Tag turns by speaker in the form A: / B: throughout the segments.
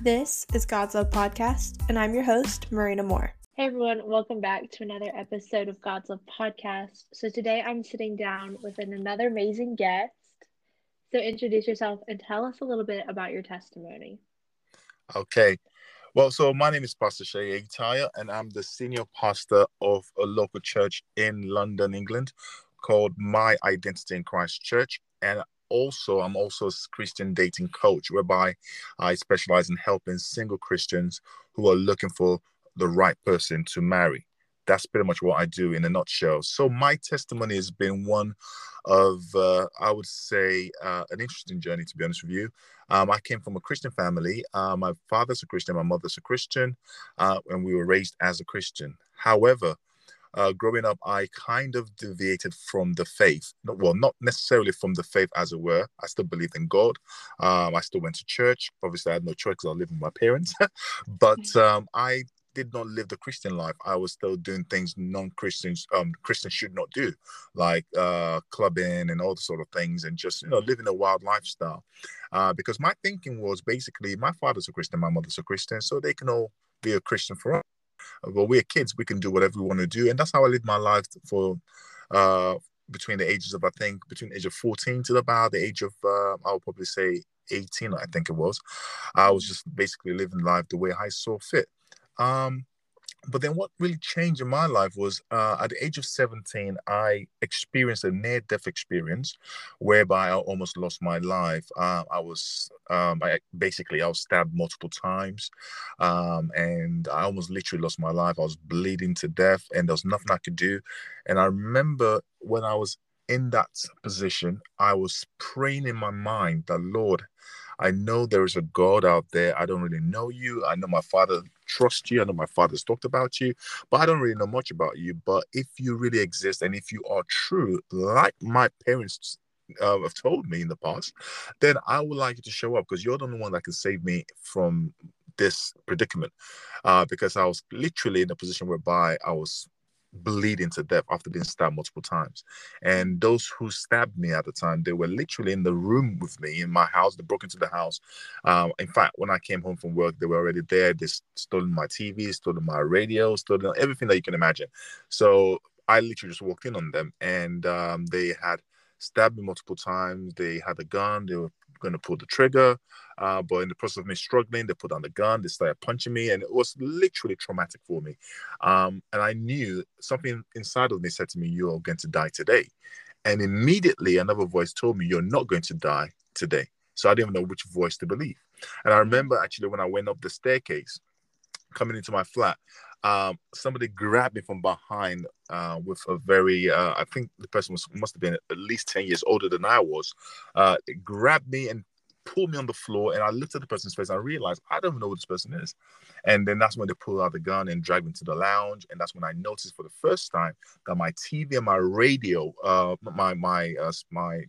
A: This is God's Love Podcast, and I'm your host, Marina Moore.
B: Hey everyone, welcome back to another episode of God's Love Podcast. So today I'm sitting down with an, another amazing guest. So introduce yourself and tell us a little bit about your testimony.
C: Okay. Well, so my name is Pastor Seyi Eyitayo, and I'm the senior pastor of a local church in London, England, called My Identity in Christ Church. And also, I'm also a Christian dating coach, whereby I specialize in helping single Christians who are looking for the right person to marry. That's pretty much what I do in a nutshell. So, my testimony has been one of, uh, I would say, uh, an interesting journey, to be honest with you. Um, I came from a Christian family. Uh, my father's a Christian, my mother's a Christian, uh, and we were raised as a Christian. However, uh, growing up, I kind of deviated from the faith. Well, not necessarily from the faith, as it were. I still believed in God. Um, I still went to church. Obviously, I had no choice because I lived with my parents. but mm. um, I did not live the Christian life. I was still doing things non-Christians um, Christians should not do, like uh, clubbing and all the sort of things, and just you know living a wild lifestyle. Uh, because my thinking was basically, my father's a Christian, my mother's a Christian, so they can all be a Christian for us. Well, we're kids, we can do whatever we want to do, and that's how I lived my life for uh, between the ages of I think between the age of 14 to about the age of uh, I'll probably say 18, I think it was. I was just basically living life the way I saw fit. Um, but then what really changed in my life was uh, at the age of 17 i experienced a near death experience whereby i almost lost my life uh, i was um, I, basically i was stabbed multiple times um, and i almost literally lost my life i was bleeding to death and there was nothing i could do and i remember when i was in that position i was praying in my mind that lord I know there is a God out there. I don't really know you. I know my father trusts you. I know my father's talked about you, but I don't really know much about you. But if you really exist and if you are true, like my parents uh, have told me in the past, then I would like you to show up because you're the only one that can save me from this predicament. Uh, because I was literally in a position whereby I was bleeding to death after being stabbed multiple times. And those who stabbed me at the time, they were literally in the room with me in my house. They broke into the house. Um, in fact, when I came home from work, they were already there. They stolen my TV, stolen my radio, stolen everything that you can imagine. So I literally just walked in on them, and um, they had stabbed me multiple times. They had a gun. They were going to pull the trigger. Uh, but in the process of me struggling, they put down the gun, they started punching me, and it was literally traumatic for me. Um, and I knew something inside of me said to me, You're going to die today. And immediately another voice told me, You're not going to die today. So I didn't even know which voice to believe. And I remember actually when I went up the staircase, coming into my flat, um, somebody grabbed me from behind uh, with a very, uh, I think the person was must have been at least 10 years older than I was. Uh, grabbed me and pulled me on the floor and I looked at the person's face and I realized I don't know who this person is. And then that's when they pulled out the gun and dragged me to the lounge. And that's when I noticed for the first time that my TV and my radio, uh, my my uh, my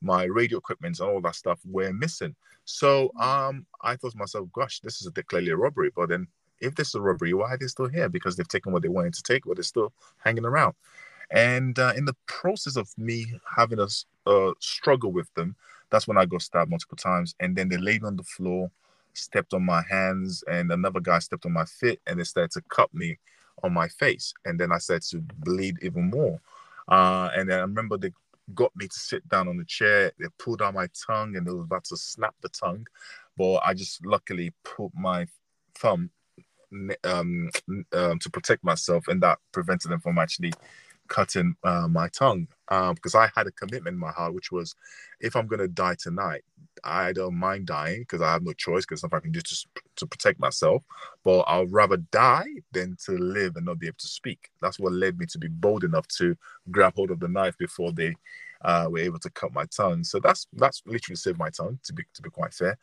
C: my radio equipment and all that stuff were missing. So um, I thought to myself, gosh, this is a clearly a robbery. But then if this is a robbery, why are they still here? Because they've taken what they wanted to take, but they're still hanging around. And uh, in the process of me having a, a struggle with them, that's when I got stabbed multiple times. And then they laid on the floor, stepped on my hands, and another guy stepped on my foot, and they started to cut me on my face. And then I started to bleed even more. Uh, and then I remember they got me to sit down on the chair. They pulled out my tongue, and they were about to snap the tongue, but I just luckily put my thumb um, um, to protect myself, and that prevented them from actually cutting uh, my tongue um, because I had a commitment in my heart, which was if I'm going to die tonight, I don't mind dying because I have no choice because nothing I can do to, to protect myself. But I'll rather die than to live and not be able to speak. That's what led me to be bold enough to grab hold of the knife before they uh, were able to cut my tongue. So that's that's literally saved my tongue. To be to be quite fair.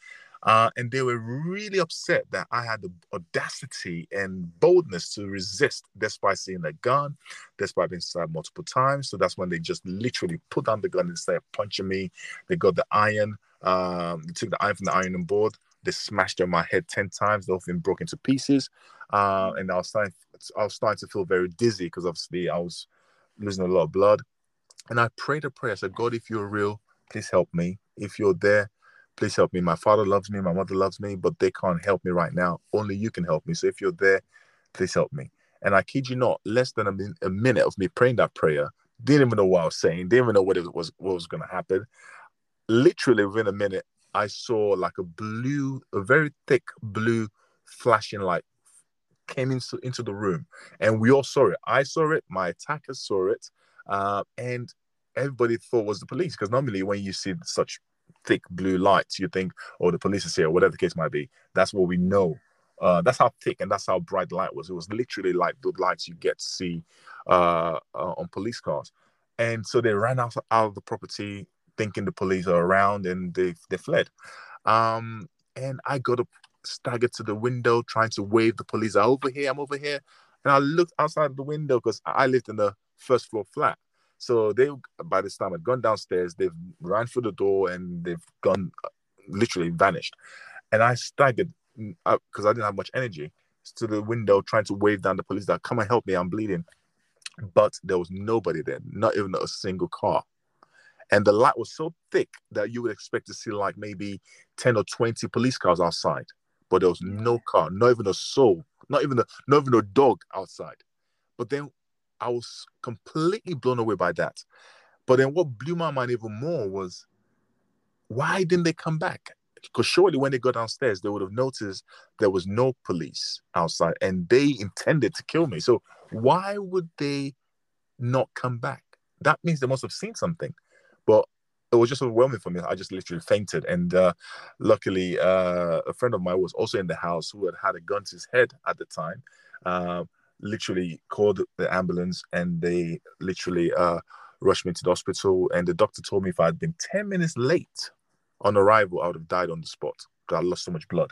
C: Uh, and they were really upset that I had the audacity and boldness to resist despite seeing a gun, despite being stabbed multiple times. So that's when they just literally put down the gun and started punching me. They got the iron, um, they took the iron from the ironing board, they smashed on my head 10 times, the whole thing broke into pieces. Uh, and I was starting, I was starting to feel very dizzy because obviously I was losing a lot of blood. And I prayed a prayer. I said, God, if you're real, please help me. If you're there, please help me. My father loves me, my mother loves me, but they can't help me right now. Only you can help me. So if you're there, please help me. And I kid you not, less than a, min- a minute of me praying that prayer, didn't even know what I was saying, didn't even know what it was what was going to happen. Literally within a minute, I saw like a blue, a very thick blue flashing light came into into the room, and we all saw it. I saw it, my attackers saw it, uh, and everybody thought was the police because normally when you see such thick blue lights, you think, oh, the police is here, whatever the case might be. That's what we know. Uh, that's how thick and that's how bright the light was. It was literally like the lights you get to see uh, uh, on police cars. And so they ran out, out of the property thinking the police are around and they, they fled. Um, and I got up, staggered to the window, trying to wave the police, I'm over here, I'm over here. And I looked outside the window because I lived in the first floor flat. So they, by this time, had gone downstairs. They've ran through the door and they've gone, literally vanished. And I staggered because mm, I didn't have much energy to the window, trying to wave down the police that come and help me, I'm bleeding. But there was nobody there, not even a single car. And the light was so thick that you would expect to see like maybe 10 or 20 police cars outside. But there was no car, not even a soul, not even a not even a dog outside. But then I was completely blown away by that. But then what blew my mind even more was why didn't they come back? Because surely when they got downstairs, they would have noticed there was no police outside and they intended to kill me. So why would they not come back? That means they must have seen something. But it was just overwhelming for me. I just literally fainted. And uh, luckily, uh, a friend of mine was also in the house who had had a gun to his head at the time. Uh, literally called the ambulance and they literally uh, rushed me to the hospital. And the doctor told me if I had been 10 minutes late on arrival, I would have died on the spot because I lost so much blood.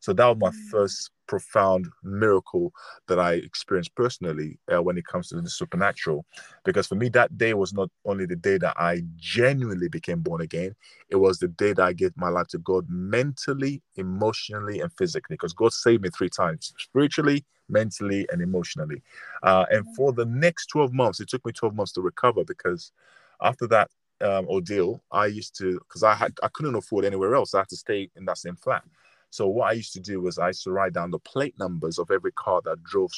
C: So that was my mm. first profound miracle that I experienced personally uh, when it comes to the supernatural. Because for me, that day was not only the day that I genuinely became born again, it was the day that I gave my life to God mentally, emotionally, and physically. Because God saved me three times spiritually, mentally, and emotionally. Uh, and for the next 12 months, it took me 12 months to recover because after that, um, ordeal, I used to because I had I couldn't afford anywhere else. I had to stay in that same flat. So what I used to do was I used to write down the plate numbers of every car that drove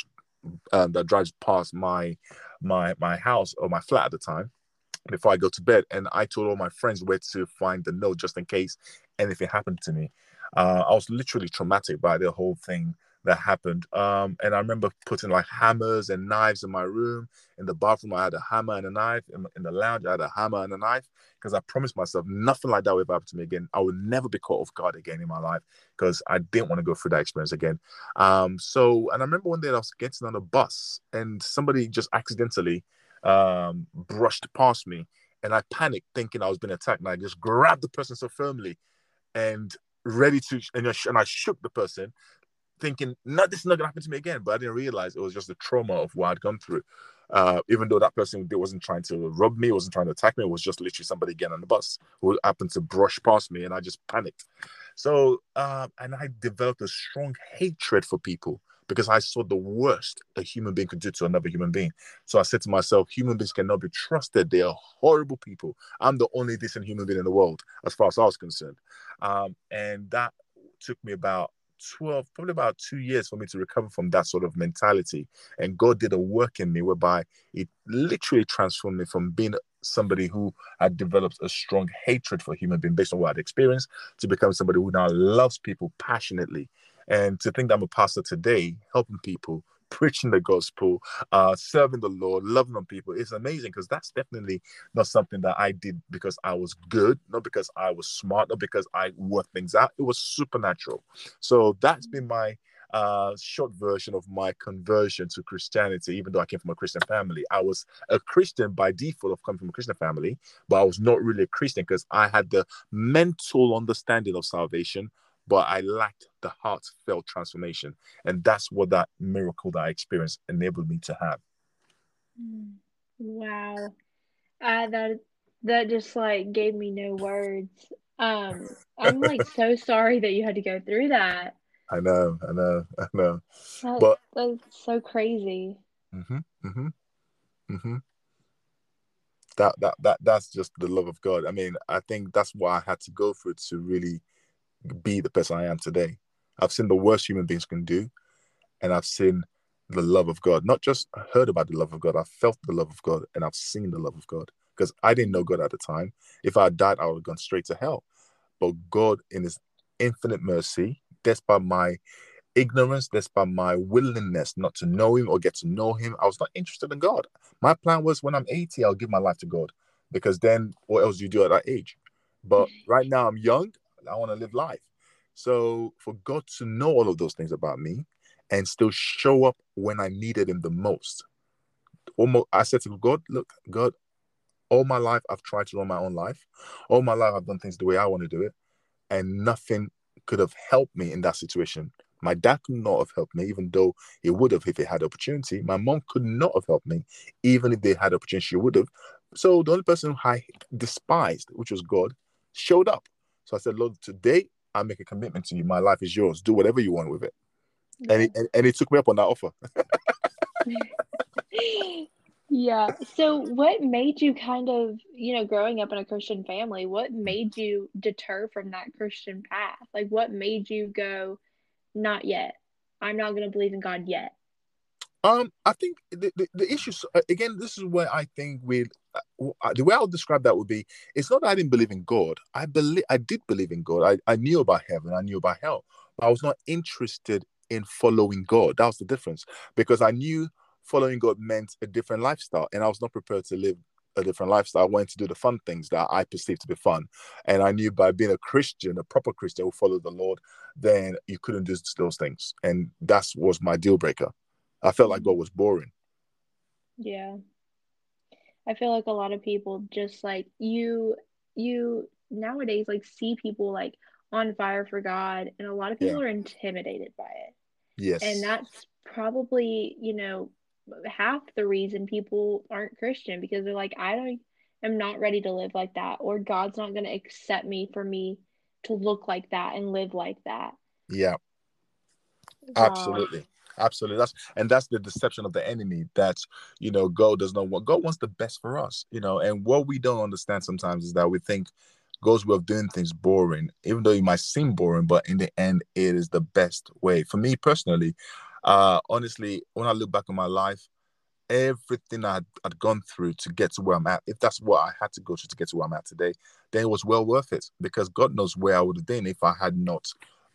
C: um, that drives past my my my house or my flat at the time before I go to bed. And I told all my friends where to find the note just in case anything happened to me. Uh, I was literally traumatic by the whole thing that happened. Um, and I remember putting like hammers and knives in my room. In the bathroom, I had a hammer and a knife. In, in the lounge, I had a hammer and a knife because I promised myself nothing like that would happen to me again. I would never be caught off guard again in my life because I didn't want to go through that experience again. Um, so, and I remember one day I was getting on a bus and somebody just accidentally um, brushed past me. And I panicked thinking I was being attacked. And I just grabbed the person so firmly and ready to, and I shook the person thinking, no, this is not gonna happen to me again. But I didn't realize it was just the trauma of what I'd gone through. Uh, even though that person wasn't trying to rob me, wasn't trying to attack me, it was just literally somebody getting on the bus who happened to brush past me, and I just panicked. So, uh, and I developed a strong hatred for people because I saw the worst a human being could do to another human being. So I said to myself, human beings cannot be trusted. They are horrible people. I'm the only decent human being in the world, as far as I was concerned. Um, and that took me about 12, probably about two years for me to recover from that sort of mentality. And God did a work in me whereby it literally transformed me from being somebody who had developed a strong hatred for human being based on what I'd experienced to become somebody who now loves people passionately. And to think that I'm a pastor today, helping people preaching the gospel, uh, serving the Lord, loving on people. It's amazing because that's definitely not something that I did because I was good, not because I was smart, not because I worked things out. It was supernatural. So that's been my uh, short version of my conversion to Christianity, even though I came from a Christian family. I was a Christian by default of coming from a Christian family, but I was not really a Christian because I had the mental understanding of salvation, but I lacked the heartfelt transformation. And that's what that miracle that I experienced enabled me to have.
B: Wow. Uh, that that just like gave me no words. Um, I'm like so sorry that you had to go through that.
C: I know, I know, I know.
B: That, but that's so crazy.
C: Mm-hmm, mm-hmm, mm-hmm. that that that that's just the love of God. I mean, I think that's what I had to go through to really be the person I am today. I've seen the worst human beings can do, and I've seen the love of God. Not just heard about the love of God, I've felt the love of God, and I've seen the love of God. Because I didn't know God at the time. If I died, I would have gone straight to hell. But God, in His infinite mercy, despite my ignorance, despite my willingness not to know Him or get to know Him, I was not interested in God. My plan was when I'm 80, I'll give my life to God. Because then what else do you do at that age? But right now I'm young, I want to live life. So for God to know all of those things about me and still show up when I needed him the most. Almost I said to God, look, God, all my life I've tried to run my own life. All my life I've done things the way I want to do it. And nothing could have helped me in that situation. My dad could not have helped me, even though he would have if he had opportunity. My mom could not have helped me, even if they had opportunity, she would have. So the only person I despised, which was God, showed up. So I said, Lord, today I make a commitment to you. My life is yours. Do whatever you want with it. Yeah. And, he, and, and he took me up on that offer.
B: yeah. So what made you kind of, you know, growing up in a Christian family, what mm. made you deter from that Christian path? Like what made you go, not yet. I'm not going to believe in God yet.
C: Um, I think the, the, the issues uh, again. This is where I think with uh, uh, the way I would describe that would be: it's not that I didn't believe in God. I believe I did believe in God. I, I knew about heaven. I knew about hell, but I was not interested in following God. That was the difference because I knew following God meant a different lifestyle, and I was not prepared to live a different lifestyle. I wanted to do the fun things that I perceived to be fun, and I knew by being a Christian, a proper Christian who followed the Lord, then you couldn't do those things, and that was my deal breaker. I felt like God was boring.
B: Yeah. I feel like a lot of people just like you you nowadays like see people like on fire for God and a lot of people yeah. are intimidated by it.
C: Yes.
B: And that's probably, you know, half the reason people aren't Christian because they're like I don't am not ready to live like that or God's not going to accept me for me to look like that and live like that.
C: Yeah. Absolutely absolutely. That's and that's the deception of the enemy that you know god does not want god wants the best for us you know and what we don't understand sometimes is that we think god's way of doing things boring even though it might seem boring but in the end it is the best way. For me personally uh honestly when i look back on my life everything I had gone through to get to where I'm at, if that's what I had to go through to get to where I'm at today, then it was well worth it because God knows where I would have been if I had not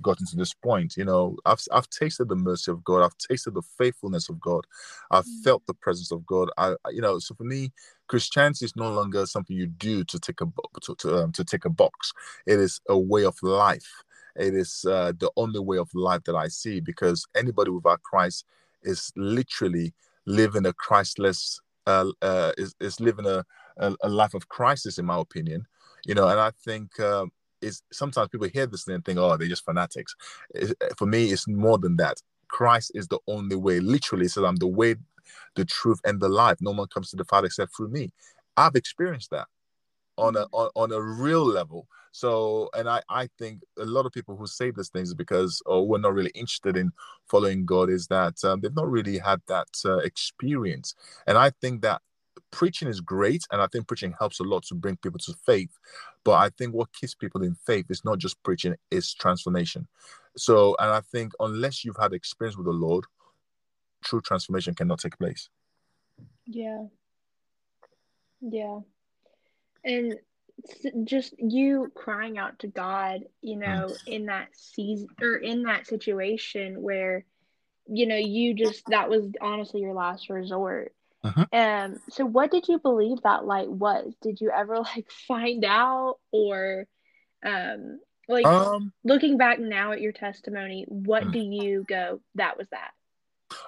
C: gotten to this point. You know, I've I've tasted the mercy of God. I've tasted the faithfulness of God. I've mm. felt the presence of God. I, you know, so for me, Christianity is no longer something you do to take a to to, um, to take a box. It is a way of life. It is uh, the only way of life that I see because anybody without Christ is literally living a Christless uh, uh, is is living a, a, a life of crisis, in my opinion. You know, and I think um, is sometimes people hear this and think, oh, they're just fanatics. It, for me, it's more than that. Christ is the only way. Literally, says, I'm the way, the truth, and the life. No one comes to the Father except through me. I've experienced that on a on, on a real level. So, and I I think a lot of people who say these things because or who are not really interested in following God is that um, they've not really had that uh, experience. And I think that preaching is great and i think preaching helps a lot to bring people to faith but i think what keeps people in faith is not just preaching it's transformation. So and i think unless you've had experience with the lord true transformation cannot take place.
B: Yeah. Yeah. And just you crying out to god you know mm. in that season or in that situation where you know you just that was honestly your last resort uh-huh. Um, so what did you believe that light was? Did you ever like find out or um like um, looking back now at your testimony, what mm. do you go, that was that?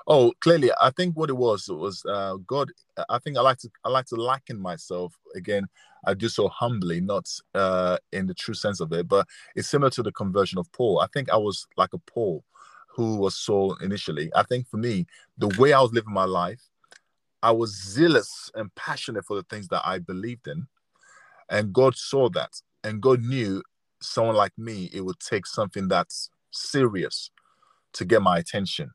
C: Oh, clearly, I think what it was it was uh, God. I think I like to I like to liken myself again. I do so humbly, not uh, in the true sense of it, but it's similar to the conversion of Paul. I think I was like a Paul who was Saul initially. I think for me, the way I was living my life, I was zealous and passionate for the things that I believed in. And God saw that. And God knew someone like me, it would take something that's serious to get my attention.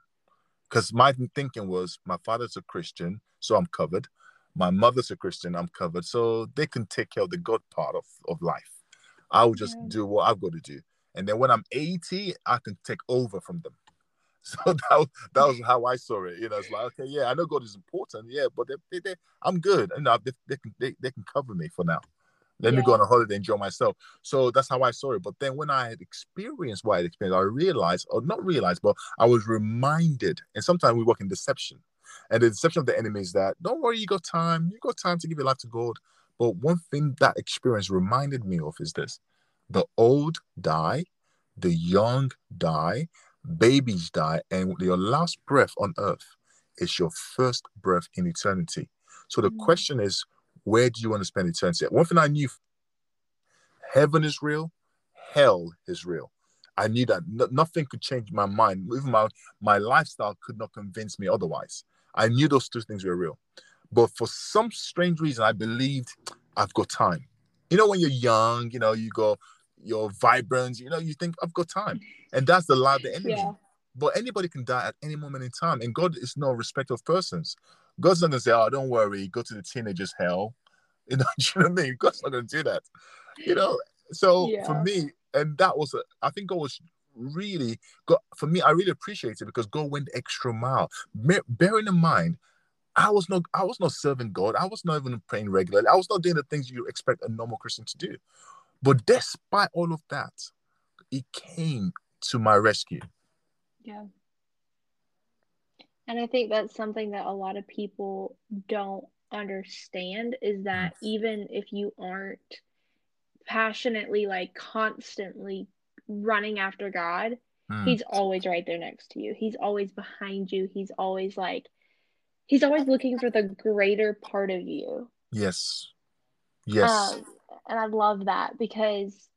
C: Because my thinking was, my father's a Christian, so I'm covered. My mother's a Christian, I'm covered. So they can take care of the God part of, of life. I will just
B: Yeah.
C: do what I've got to do. And then when I'm 80, I can take over from them. So that was, that was how I saw it. You know, it's like, okay, yeah, I know God is important, yeah, but they, they, they, I'm good. And know, they, they, can, they, they can cover me for now. Let me go on a holiday, enjoy myself. So that's how I saw it. But then when I had experienced what I had experienced, I realized, or not realized, but I was reminded. And sometimes we work in deception. And the deception of the enemy is that don't worry, you got time. You got time to give your life to God. But one thing that experience reminded me of is this the old die, the young die, babies die, and your last breath on earth is your first breath in eternity. So the
B: Mm.
C: question is, where do you want to spend eternity? One thing I knew heaven is real, hell is real. I knew that no- nothing could change my mind. Even my, my lifestyle could not convince me otherwise. I knew those two things were real. But for some strange reason, I believed I've got time. You know, when you're young, you know, you go, you're vibrant, you know, you think I've got time. And that's the of the enemy.
B: Yeah.
C: But anybody can die at any moment in time. And God is no respect of persons. God's not going to say, oh, don't worry, go to the teenager's hell. You know, you know what I mean? God's not going to do that. You know, so for me, and that was, I think God was really, God, for me, I really appreciate it because God went the extra mile. Bear- Bearing in mind, I was not, I was not serving God. I was not even praying regularly. I was not doing the things you expect a normal Christian to do. But despite all of that, He came to my rescue.
B: Yeah. And I think that's something that a lot of people don't understand is that even if you aren't passionately, like constantly running after God,
C: Mm.
B: He's always right there next to you. He's always behind you. He's always like, He's always looking for the greater part of you.
C: Yes. Yes.
B: Um, and I love that because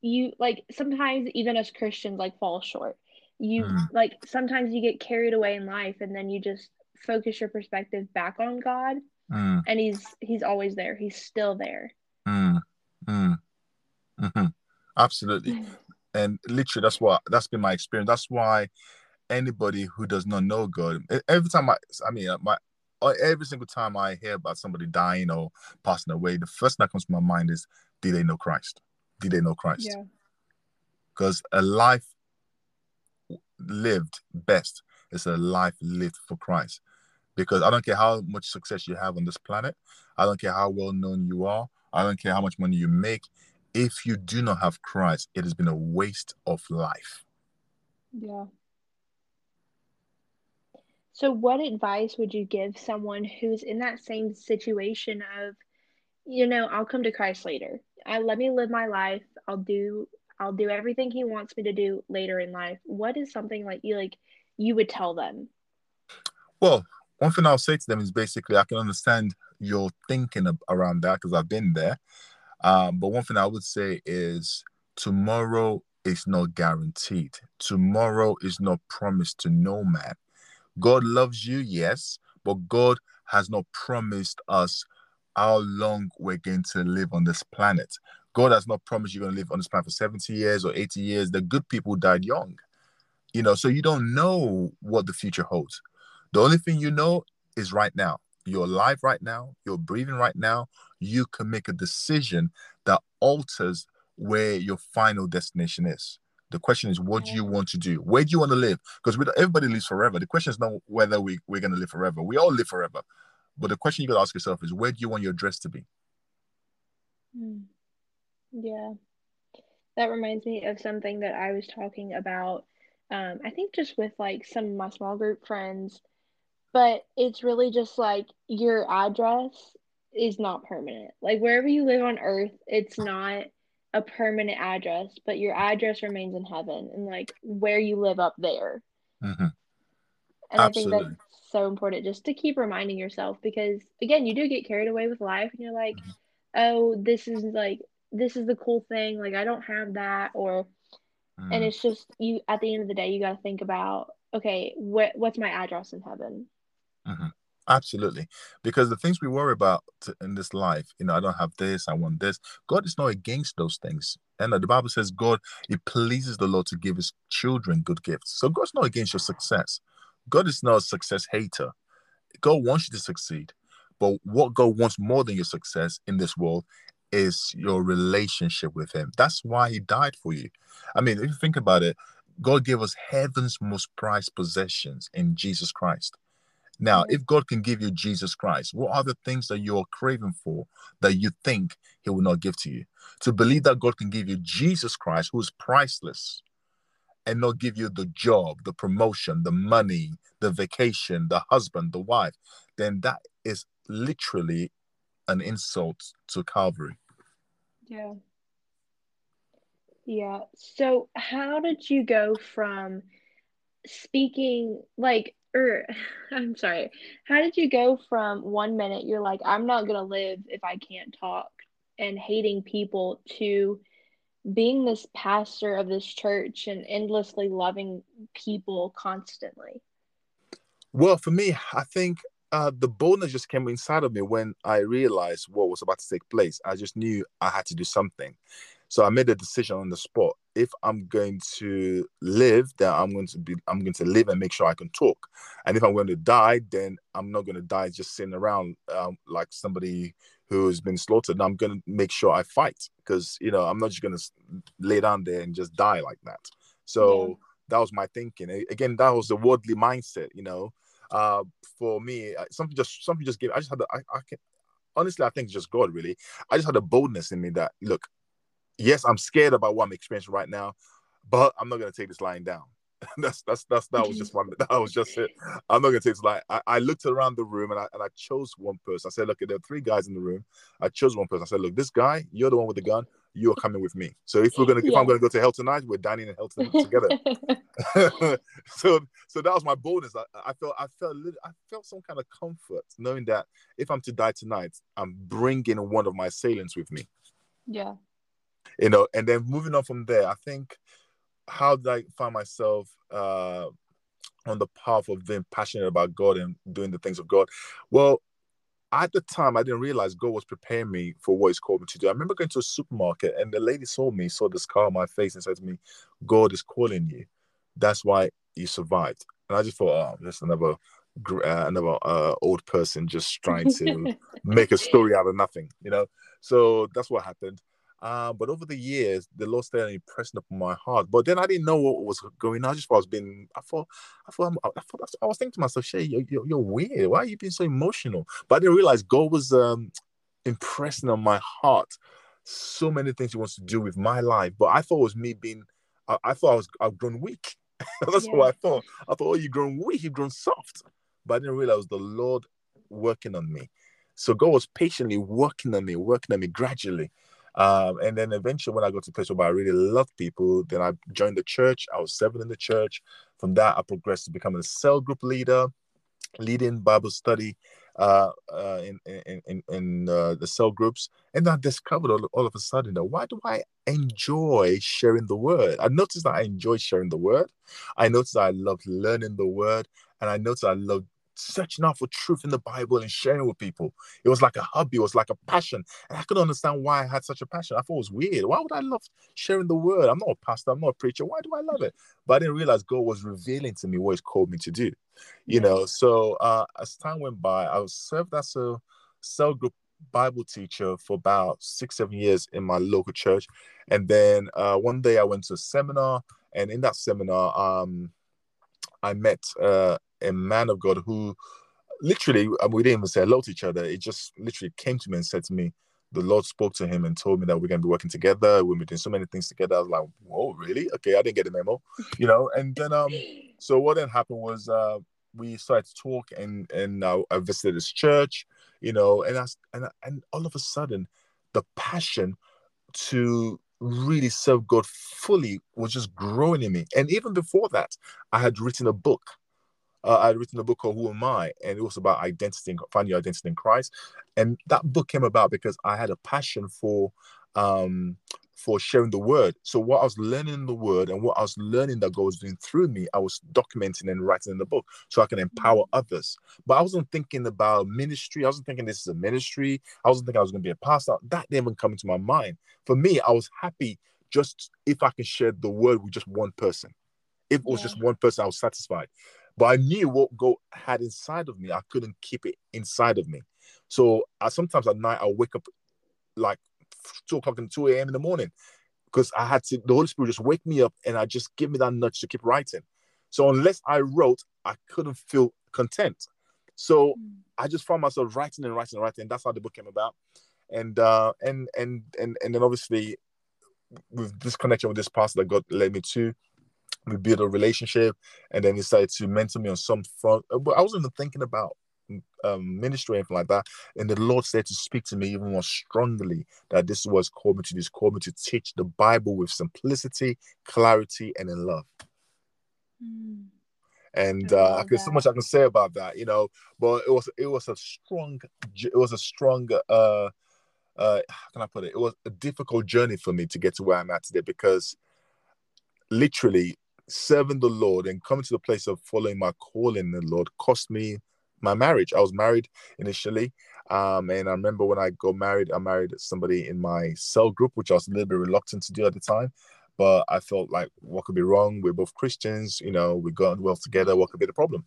B: you like sometimes even as Christians like fall short. You
C: Mm.
B: like sometimes you get carried away in life and then you just focus your perspective back on God
C: Mm,
B: and he's he's always there. He's still there.
C: mm, mm, mhm. Absolutely. And literally, that's what that's been my experience. That's why anybody who does not know God, every time I, I mean, my Uh, every single time I hear about somebody dying or passing away, the first thing that comes to my mind is, did they know Christ? Did they know Christ?
B: Yeah.
C: Because a life lived best is a life lived for Christ. Because I don't care how much success you have on this planet, I don't care how well known you are, I don't care how much money you make. If you do not have Christ, it has been a waste of life.
B: Yeah. So what advice would you give someone who's in that same situation of, you know, I'll come to Christ later. I let me live my life. I'll do I'll do everything he wants me to do later in life. What is something like you like you would tell them?
C: Well, one thing I'll say to them is basically I can understand your thinking around that because I've been there. Um, but one thing I would say is tomorrow is not guaranteed. Tomorrow is not promised to no man. God loves you, yes, but God has not promised us how long we're going to live on this planet. God has not promised you're going to live on this planet for 70 years or 80 years. The good people died young. You know, so you don't know what the future holds. The only thing you know is right now. You're alive right now. You're breathing right now. You can make a decision that alters where your final destination is. The question is, what do you want to do? Where do you want to live? Because everybody lives forever. The question is not whether we, we're going to live forever. We all live forever. But the question you got to ask yourself is, where do you want your dress to be?
B: Hmm. Yeah. That reminds me of something that I was talking about. Um, I think just with like some of my small group friends, but it's really just like your address is not permanent. Like wherever you live on earth, it's not a permanent address, but your address remains in heaven and like where you live up there.
C: Mm-hmm.
B: And
C: Absolutely.
B: I think that's so important just to keep reminding yourself because again, you do get carried away with life and you're like,
C: Mhm.
B: oh, this is like this is the cool thing, like I don't have that or and
C: Mm.
B: it's just you at the end of the day you got to think about okay, what what's my address in heaven?
C: Absolutely. Because the things we worry about in this life, you know, I don't have this, I want this. God is not against those things. And the Bible says God, it pleases the Lord to give his children good gifts. So God's not against your success. God is not a success hater. God wants you to succeed. But what God wants more than your success in this world is your relationship with Him. That's why He died for you. I mean, if you think about it, God gave us heaven's most prized possessions in Jesus Christ. Now, mm-hmm. if God can give you Jesus Christ, what are the things that you're craving for that you think He will not give to you? To believe that God can give you Jesus Christ, who is priceless, and not give you the job, the promotion, the money, the vacation, the husband, the wife, then that is literally an insult to Calvary.
B: Yeah. Yeah. So, how did you go from speaking like or I'm sorry, how did you go from one minute you're like, I'm not gonna live if I can't talk and hating people to being this pastor of this church and endlessly loving people constantly?
C: Well, for me, I think uh, the boldness just came inside of me when I realized what was about to take place. I just knew I had to do something. So I made a decision on the spot. If I'm going to live, then I'm going to be I'm going to live and make sure I can talk. And if I'm going to die, then I'm not going to die just sitting around um, like somebody who has been slaughtered. I'm going to make sure I fight because you know I'm not just going to lay down there and just die like that. So yeah. that was my thinking. Again, that was the worldly mindset. You know, uh, for me, something just something just gave. I just had. The, I, I can honestly, I think it's just God. Really, I just had a boldness in me that look, yes, I'm scared about what I'm experiencing right now, but I'm not gonna take this lying down. that's that's that's that was just one that was just it. I'm not gonna take this like I, I looked around the room and I and I chose one person. I said, look, there are three guys in the room. I chose one person. I said, look, this guy, you're the one with the gun. You're coming with me. So if we're gonna yeah. if I'm gonna go to hell tonight, we're dining in hell together. so so that was my boldness. I, I felt I felt I felt some kind of comfort knowing that if I'm to die tonight, I'm bringing one of my assailants with me.
B: Yeah
C: you know and then moving on from there i think how did i find myself uh on the path of being passionate about god and doing the things of god? Well at the time i didn't realize god was preparing me for what he's called me to do. I remember going to a supermarket and the lady saw me saw the scar on my face and said to me god is calling you. That's why you survived. And i just thought oh just another uh, another uh, old person just trying to make a story out of nothing you know? So that's what happened uh, but over the years, the Lord started impressing upon my heart. But then I didn't know what was going on. I just thought I was being, I thought, I thought, I, thought, I was thinking to myself, Seyi, you're, you're, you're, weird. Why are you being so emotional? But I didn't realize God was um, impressing on my heart so many things He wants to do with my life. But I thought it was me being, I, I thought I was, I've grown weak. That's yeah. what I thought. I thought, oh, you've grown weak, you've grown soft. But I didn't realize the Lord working on me. So God was patiently working on me, working on me gradually. Um, and then eventually, when I got to a place where I really loved people, then I joined the church. I was serving in the church. From that, I progressed to becoming a cell group leader, leading Bible study uh, uh, in in in, in uh, the cell groups. And I discovered all, all of a sudden that why do I enjoy sharing the word? I noticed that I enjoy sharing the word. I noticed I love learning the word, and I noticed I love searching out for truth in the Bible and sharing with people. It was like a hobby, it was like a passion. And I couldn't understand why I had such a passion. I thought it was weird. Why would I love sharing the word? I'm not a pastor, I'm not a preacher. Why do I love it? But I didn't realize God was revealing to me what He's called me to do. You know, so uh, as time went by, I was served as a cell group Bible teacher for about six, seven years in my local church. And then uh, one day I went to a seminar, and in that seminar, um, I met uh, a man of God who literally, we didn't even say hello to each other. It just literally came to me and said to me, the Lord spoke to him and told me that we're going to be working together. We're doing so many things together. I was like, whoa, really? Okay, I didn't get the memo, you know. And then, um, so what then happened was uh, we started to talk, and and uh, I visited his church, you know, and I and and all of a sudden, the passion to really serve God fully was just growing in me. And even before that, I had written a book uh, I had written a book called Who Am I? And it was about identity, finding your identity in Christ. And that book came about because I had a passion for um, for sharing the word. So what I was learning the word and what I was learning that God was doing through me, I was documenting and writing in the book so I can empower others. But I wasn't thinking about ministry. I wasn't thinking this is a ministry. I wasn't thinking I was going to be a pastor. That didn't even come into my mind. For me, I was happy just if I can share the word with just one person. If it was yeah. just one person, I was satisfied. But I knew what God had inside of me. I couldn't keep it inside of me. So I sometimes at night I'll wake up like two o'clock and 2 a.m. in the morning because I had to, the Holy Spirit just wake me up and I just give me that nudge to keep writing. So unless I wrote, I couldn't feel content. So mm. I just found myself writing and writing and writing. And that's how the book came about. And uh and and and and then obviously with this connection with this pastor that God led me to, we built a relationship and then he started to mentor me on some front. But I wasn't even thinking about um, ministry or anything like that. And the Lord said to speak to me even more strongly that this was called me to this, called me to teach the Bible with simplicity, clarity, and in love. Mm. And uh, there's so much I can say about that, you know. But it was it was a strong it was a strong uh uh how can I put it? It was a difficult journey for me to get to where I'm at today because literally serving the Lord and coming to the place of following my calling in the Lord cost me my marriage. I was married initially. Um, and I remember when I got married, I married somebody in my cell group, which I was a little bit reluctant to do at the time. But I felt like, what could be wrong? We're both Christians, you know, we got well together. What could be the problem?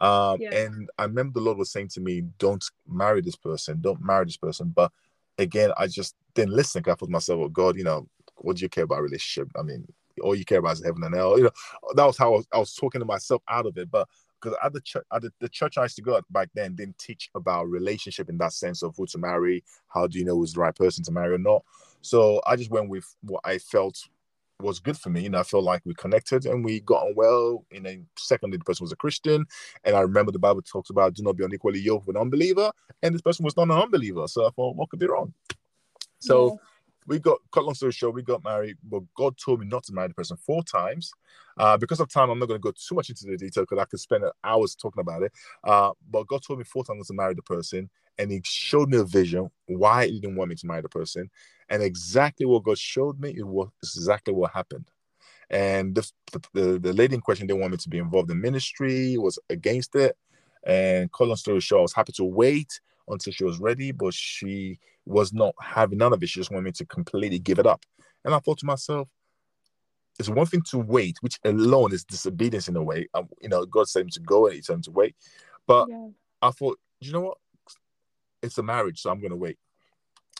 C: Um, yeah. And I remember the Lord was saying to me, don't marry this person, don't marry this person. But again, I just didn't listen. I thought to myself, oh, God, you know, what do you care about relationship? I mean, all you care about is heaven and hell. You know, that was how I was, I was talking to myself out of it. But because at the church, at the, the, church I used to go at back then didn't teach about relationship in that sense of who to marry, how do you know who's the right person to marry or not. So I just went with what I felt was good for me. You know, I felt like we connected and we got on well. You know, secondly, the person was a Christian, and I remember the Bible talks about do not be unequally yoked with an unbeliever, and this person was not an unbeliever. So I thought, what could be wrong? So. Yeah we got cut long story short, we got married, but God told me not to marry the person four times. Uh, because of time, I'm not going to go too much into the detail because I could spend hours talking about it. Uh, but God told me four times to marry the person, and He showed me a vision why He didn't want me to marry the person, and exactly what God showed me, it was exactly what happened. And the, the, the lady in question didn't want me to be involved in ministry, was against it. And cut long story short, I was happy to wait until she was ready, but she was not having none of it. She just wanted me to completely give it up. And I thought to myself, it's one thing to wait, which alone is disobedience in a way. Um, you know, God said him to go and he him to wait. But yeah. I thought, you know what? It's a marriage, so I'm going to wait.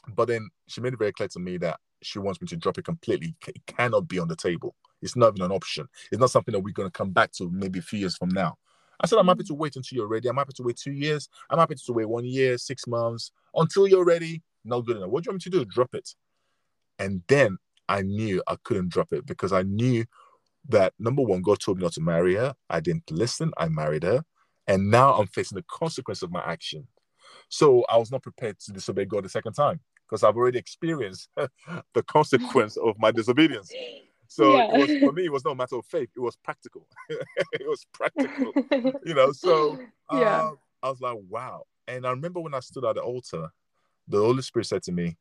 C: But then she made it very clear to me that she wants me to drop it completely. It cannot be on the table. It's not even an option. It's not something that we're going to come back to maybe a few years from now. I said, I'm happy mm. to wait until you're ready. I'm happy to wait two years. I'm happy to wait one year, six months until you're ready. Not good enough. What do you want me to do? Drop it. And then I knew I couldn't drop it because I knew that number one, God told me not to marry her. I didn't listen. I married her. And now I'm facing the consequence of my action. So I was not prepared to disobey God the second time because I've already experienced the consequence of my disobedience. So yeah. was, for me, it was not a matter of faith; it was practical. it was practical, you know. So yeah, uh, I was like, wow. And I remember when I stood at the altar, the Holy Spirit said to me,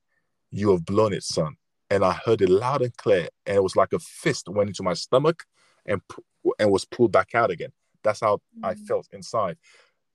C: "You have blown it, son." And I heard it loud and clear, and it was like a fist went into my stomach and and was pulled back out again. That's how mm. I felt inside.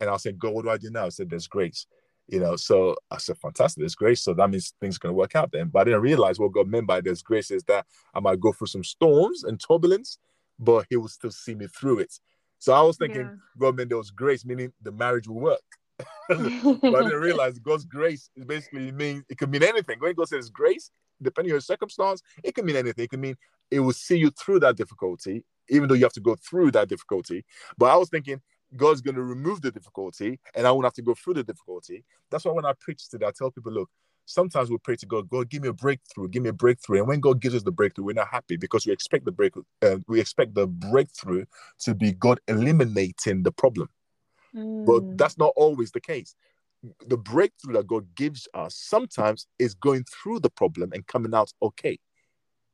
C: And I said, God, what do I do now? I said, There's grace you know so i said fantastic there's grace so that means things are going to work out then. But i didn't realize what god meant by there's grace is that i might go through some storms and turbulence but he will still see me through it. So i was thinking yeah. god meant there was grace meaning the marriage will work. But i didn't realize god's grace is basically mean it could mean anything. When god says grace depending on your circumstance it can mean anything. It can mean it will see you through that difficulty even though you have to go through that difficulty. But i was thinking God's going to remove the difficulty and I won't have to go through the difficulty. That's why when I preach today, I tell people, look, sometimes we pray to God, God, give me a breakthrough, give me a breakthrough. And when God gives us the breakthrough, we're not happy because we expect the break, uh, we expect the breakthrough to be God eliminating the problem. Mm. But that's not always the case. The breakthrough that God gives us sometimes is going through the problem and coming out okay.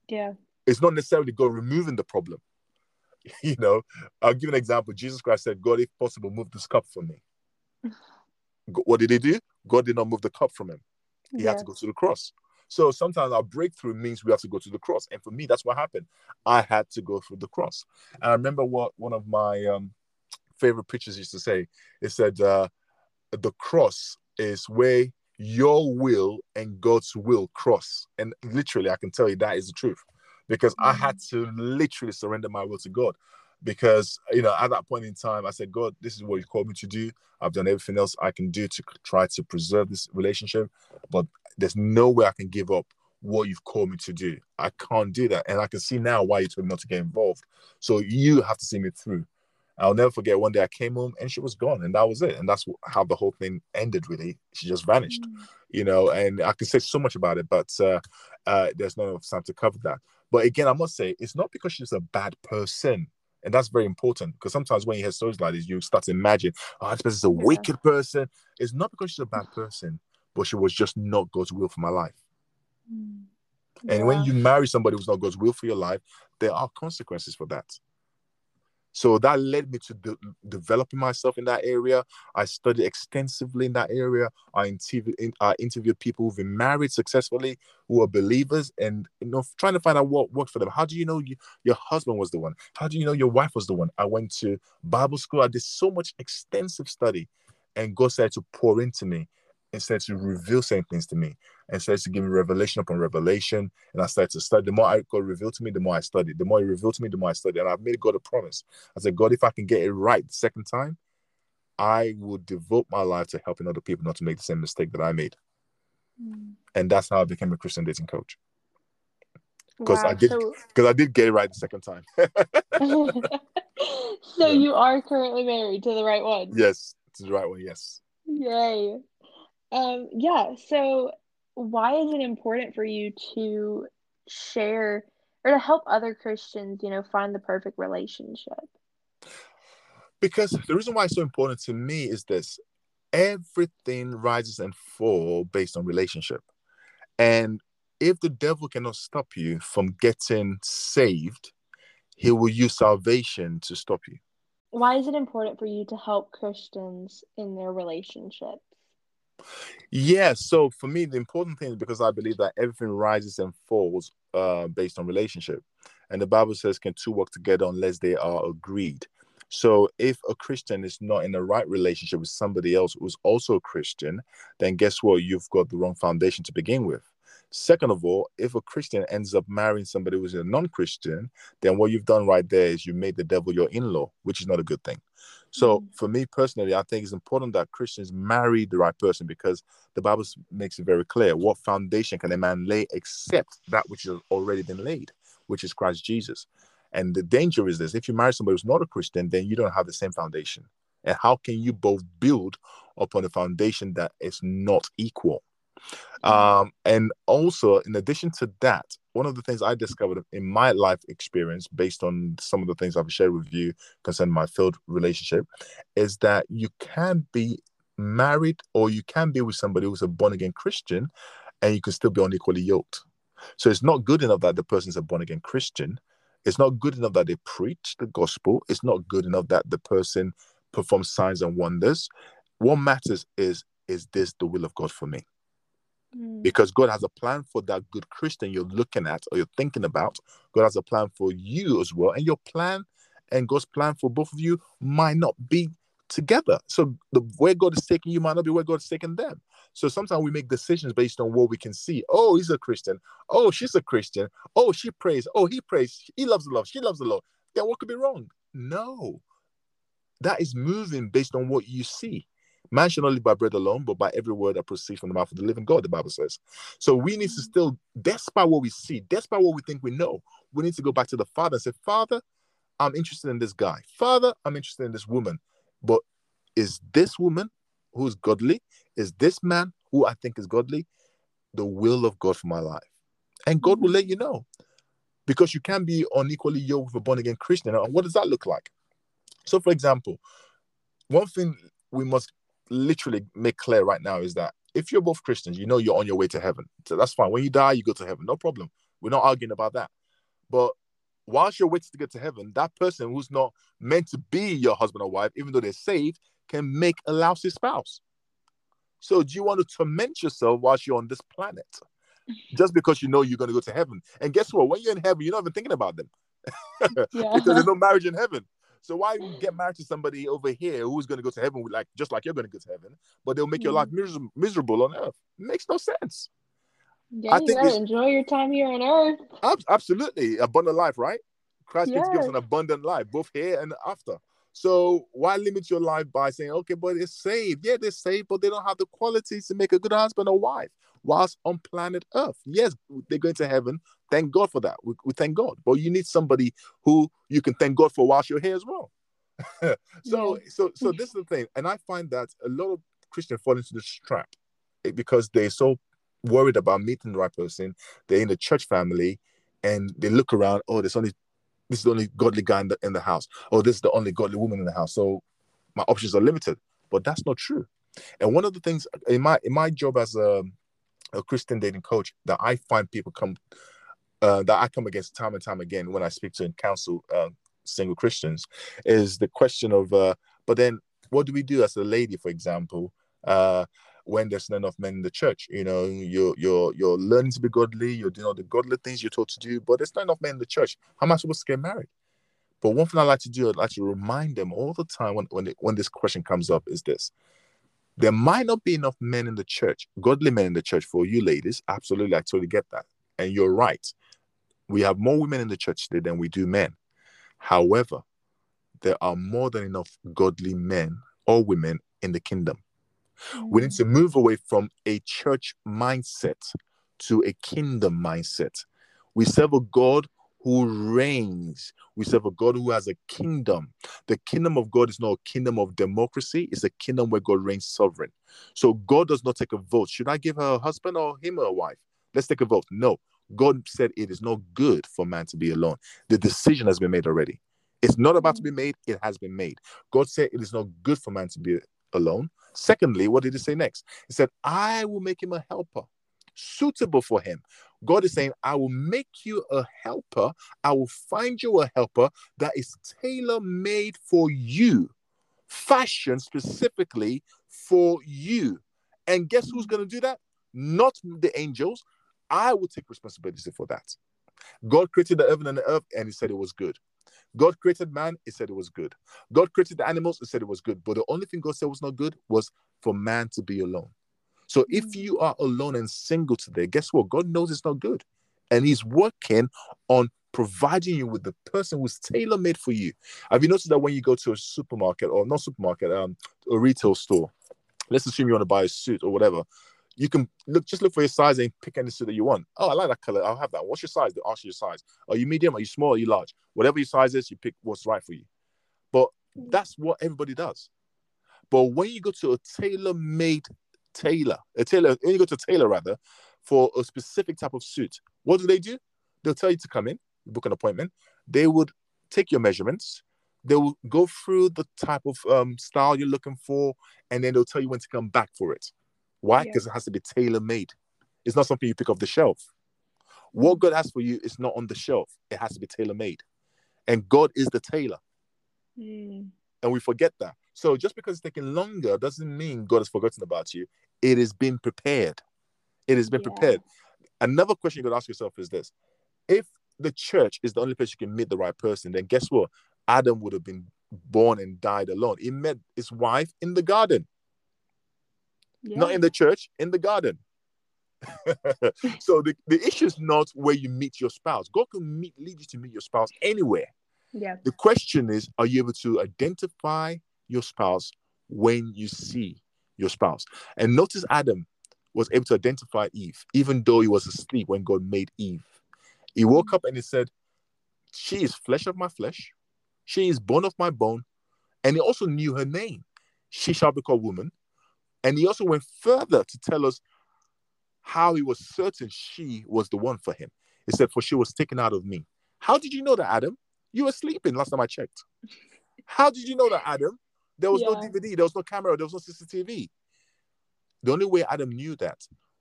B: Yeah.
C: It's not necessarily God removing the problem. you know, I'll give an example. Jesus Christ said, God, if possible, move this cup from me. what did he do? God did not move the cup from him. He yeah. had to go to the cross. So sometimes our breakthrough means we have to go to the cross. And for me, that's what happened. I had to go through the cross. And I remember what one of my um, favorite preachers used to say. It said, uh, the cross is where your will and God's will cross. And literally, I can tell you that is the truth because. I had mm. to literally surrender my will to God. because you know at that point in time i said god this is what you called me to do i've done everything else i can do to try to preserve this relationship but there's no way i can give up what you've called me to do i can't do that and i can see now why you told me not to get involved so you have to see me through i'll never forget one day i came home and she was gone and that was it and that's how the whole thing ended really she just vanished mm. you know and i can say so much about it but uh, uh, there's no time to cover that but again i must say it's not because she's a bad person and that's very important because sometimes when you hear stories like this, you start to imagine, oh, this person's a yeah. wicked person. It's not because she's a bad person, but she was just not God's will for my life. Mm. And when you marry somebody who's not God's will for your life, there are consequences for that. So that led me to de- developing myself in that area. I studied extensively in that area. I interviewed, I interviewed people who've been married successfully, who are believers, and you know, trying to find out what worked for them. How do you know you, your husband was the one? How do you know your wife was the one? I went to Bible school. I did so much extensive study, and God started to pour into me and started to reveal certain things to me and started to give me revelation upon revelation. And I started to study. The more I God revealed to me, the more I studied. The more He revealed to me, the more I studied. And I've made God a promise. I said, God, if I can get it right the second time, I will devote my life to helping other people not to make the same mistake that I made. Mm. And that's how I became a Christian dating coach. Because wow, I did because so... I did get it right the second time.
B: so yeah. you are currently married to the right one.
C: Yes, to the right one, yes.
B: Yay. Um, yeah, so why is it important for you to share or to help other Christians, you know, find the perfect relationship?
C: Because the reason why it's so important to me is this everything rises and falls based on relationship. And if the devil cannot stop you from getting saved, he will use salvation to stop you.
B: Why is it important for you to help Christians in their relationships?
C: Yeah, so for me, the important thing is because I believe that everything rises and falls uh, based on relationship. And the Bible says, can two work together unless they are agreed? So if a Christian is not in the right relationship with somebody else who's also a Christian, then guess what? You've got the wrong foundation to begin with. Second of all, if a Christian ends up marrying somebody who's a non Christian, then what you've done right there is you made the devil your in law, which is not a good thing. So mm. for me personally, I think it's important that Christians marry the right person because the Bible makes it very clear what foundation can a man lay except that which has already been laid, which is Christ Jesus. And the danger is this if you marry somebody who's not a Christian, then you don't have the same foundation. And how can you both build upon a foundation that is not equal? Mm. Um, and also, in addition to that, one of the things I discovered in my life experience, based on some of the things I've shared with you concerning my failed relationship, is that you can be married or you can be with somebody who's a born again Christian and you can still be unequally yoked. So it's not good enough that the person's a born again Christian. It's not good enough that they preach the gospel. It's not good enough that the person performs signs and wonders. What matters is, is this the will of God for me? Mm. Because God has a plan for that good Christian you're looking at or you're thinking about. God has a plan for you as well. And your plan and God's plan for both of you might not be together. So the where God is taking you might not be where God is taking them. So sometimes we make decisions based on what we can see. Oh, he's a Christian. Oh, she's a Christian. Oh, she prays. Oh, he prays. He loves the Lord. She loves the Lord. Then what could be wrong? No. That is moving based on what you see. Man shall not live by bread alone, but by every word that proceeds from the mouth of the living God, the Bible says. So we need to still, despite what we see, despite what we think we know, we need to go back to the Father and say, Father, I'm interested in this guy. Father, I'm interested in this woman. But is this woman who's godly? Is this man who I think is godly the will of God for my life? And God will mm-hmm. let you know. Because you can be unequally yoked with a born again Christian. And what does that look like? So, for example, one thing we must literally make clear right now is that if you're both Christians, you know you're on your way to heaven. So that's fine. When you die, you go to heaven. No problem. We're not arguing about that. But whilst you're waiting to get to heaven, that person who's not meant to be your husband or wife, even though they're saved, can make a lousy spouse. So do you want to torment yourself whilst you're on this planet? Just because you know you're going to go to heaven. And guess what? When you're in heaven, you're not even thinking about them. because there's no marriage in heaven. So why get married to somebody over here who's going to go to heaven with like just like you're going to go to heaven, but they'll make your life mm. miserable, on earth? It makes no sense.
B: Yeah, I you think enjoy your time here on earth.
C: Absolutely, abundant life, right? Christ yes. gives us an abundant life, both here and after. So why limit your life by saying, okay, but they're saved? Yeah, they're saved, but they don't have the qualities to make a good husband or wife whilst on planet Earth. Yes, they're going to heaven. Thank God for that. We, we thank God. But you need somebody who you can thank God for whilst you're here as well. so, so, so this is the thing, and I find that a lot of Christians fall into this trap eh, because they're so worried about meeting the right person. They're in the church family, and they look around. Oh, there's only this is the only godly guy in the, in the house. Oh, this is the only godly woman in the house. So my options are limited. But that's not true. And one of the things in my in my job as a, a Christian dating coach that I find people come uh, that I come against time and time again when I speak to and counsel uh, single Christians is the question of uh, but then what do we do as a lady, for example, uh, when there's not enough men in the church? You know, you're you're you're learning to be godly, you're doing all the godly things you're taught to do, but there's not enough men in the church. How am I supposed to get married? But one thing I like to do, I like to remind them all the time when when, it, when this question comes up is this: there might not be enough men in the church, godly men in the church for you ladies. Absolutely, I totally get that, and you're right. We have more women in the church today than we do men. However, there are more than enough godly men or women in the kingdom. We need to move away from a church mindset to a kingdom mindset. We serve a God who reigns. We serve a God who has a kingdom. The kingdom of God is not a kingdom of democracy, it's a kingdom where God reigns sovereign. So God does not take a vote. Should I give her a husband or him a wife? Let's take a vote. No. God said it is not good for man to be alone. The decision has been made already. It's not about to be made, it has been made. God said it is not good for man to be alone. Secondly, what did he say next? He said, I will make him a helper suitable for him. God is saying, I will make you a helper. I will find you a helper that is tailor made for you, fashioned specifically for you. And guess who's going to do that? Not the angels. I will take responsibility for that. God created the heaven and the earth, and he said it was good. God created man, he said it was good. God created the animals, he said it was good. But the only thing God said was not good was for man to be alone. So if you are alone and single today, guess what? God knows it's not good. And he's working on providing you with the person who's tailor made for you. Have you noticed that when you go to a supermarket or not supermarket, um, a retail store, let's assume you want to buy a suit or whatever, you can look just look for your size and pick any suit that you want. Oh, I like that color. I'll have that. What's your size? They ask you your size. Are you medium? Are you small? Are you large? Whatever your size is, you pick what's right for you. But that's what everybody does. But when you go to a tailor-made tailor, a tailor, when you go to a tailor rather, for a specific type of suit, what do they do? They'll tell you to come in, book an appointment. They would take your measurements. They will go through the type of um, style you're looking for, and then they'll tell you when to come back for it. Why?
B: Yeah.
C: Because it has to be tailor made. It's not something you pick off the shelf. What God has for you is not on the shelf. It has to be tailor made. And God is the tailor.
B: Mm.
C: And we forget that. So just because it's taking longer doesn't mean God has forgotten about you. It has been prepared. It has been
B: Yeah.
C: prepared. Another question you could ask yourself is this if the church is the only place you can meet the right person, then guess what? Adam would have been born and died alone. He met his wife in the garden,
B: Yeah.
C: not in the church, in the garden. so the, the issue is not where you meet your spouse. God can meet lead you to meet your spouse anywhere.
B: yeah.
C: The question is, are you able to identify your spouse when you see your spouse? And notice Adam was able to identify Eve, even though he was asleep when God made Eve. He woke up and he said, She is flesh of my flesh, she is bone of my bone. And he also knew her name. She shall be called woman. And he also went further to tell us how he was certain she was the one for him. He said, For she was taken out of me. How did you know that, Adam? You were sleeping last time I checked. How did you know that, Adam? There was no DVD, there was no camera, there was no CCTV. The only way Adam knew that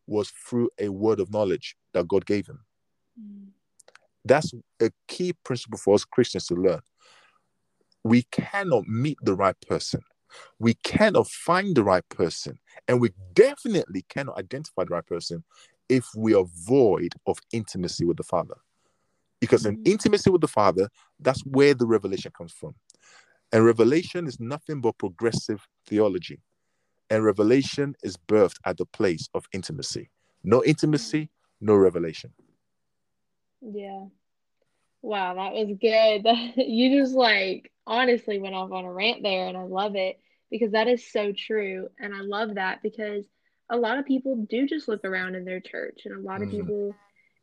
C: was through a word of knowledge that God gave him.
B: Mm.
C: That's a key principle for us Christians to learn. We cannot meet the right person. We cannot find the right person. And we definitely cannot identify the right person if we are void of intimacy with the Father. Because in
B: Mhm.
C: intimacy with the Father, that's where the revelation comes from. And revelation is nothing but progressive theology. And revelation is birthed at the place of intimacy. No intimacy, no revelation.
B: Yeah. Wow, that was good. you just like honestly went off on a rant there, and I love it because that is so true. And I love that because a lot of people do just look around in their church, and a lot of
C: Mm.
B: people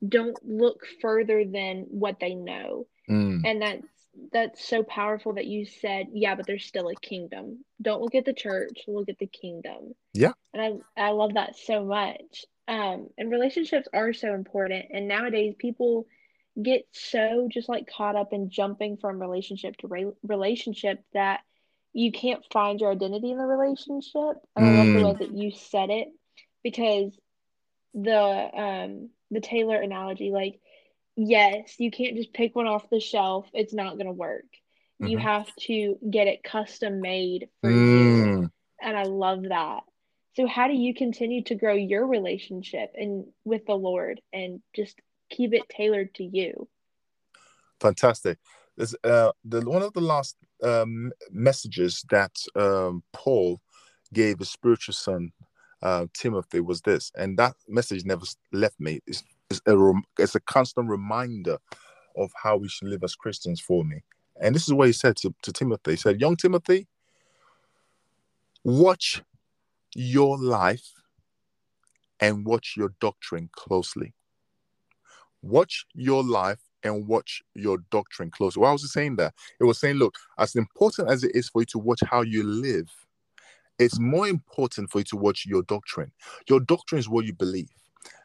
B: don't look further than what they know.
C: Mm,
B: And that's that's so powerful that you said, yeah, but there's still a kingdom. Don't look at the church, look at the kingdom.
C: Yeah.
B: And I I love that so much. Um, and relationships are so important. And nowadays people get so just like caught up in jumping from relationship to re- relationship that you can't find your identity in the relationship. I love the
C: Mm.
B: way that you said it because the um the tailor analogy, like yes, you can't just pick one off the shelf. It's not going to work. You
C: Mhm.
B: have to get it custom made for you.
C: mm.
B: And I love that. So how do you continue to grow your relationship and with the Lord and just keep it tailored to you?
C: Fantastic. There's uh, the one of the last um, messages that um, Paul gave his spiritual son uh, Timothy was this, and that message never left me. It's, it's a it's a constant reminder of how we should live as Christians for me. And this is what he said to, to Timothy. He said, "Young Timothy, watch your life and watch your doctrine closely. Watch your life and watch your doctrine closely. Why was it saying that? It was saying, look, as important as it is for you to watch how you live, it's more important for you to watch your doctrine. Your doctrine is what you believe.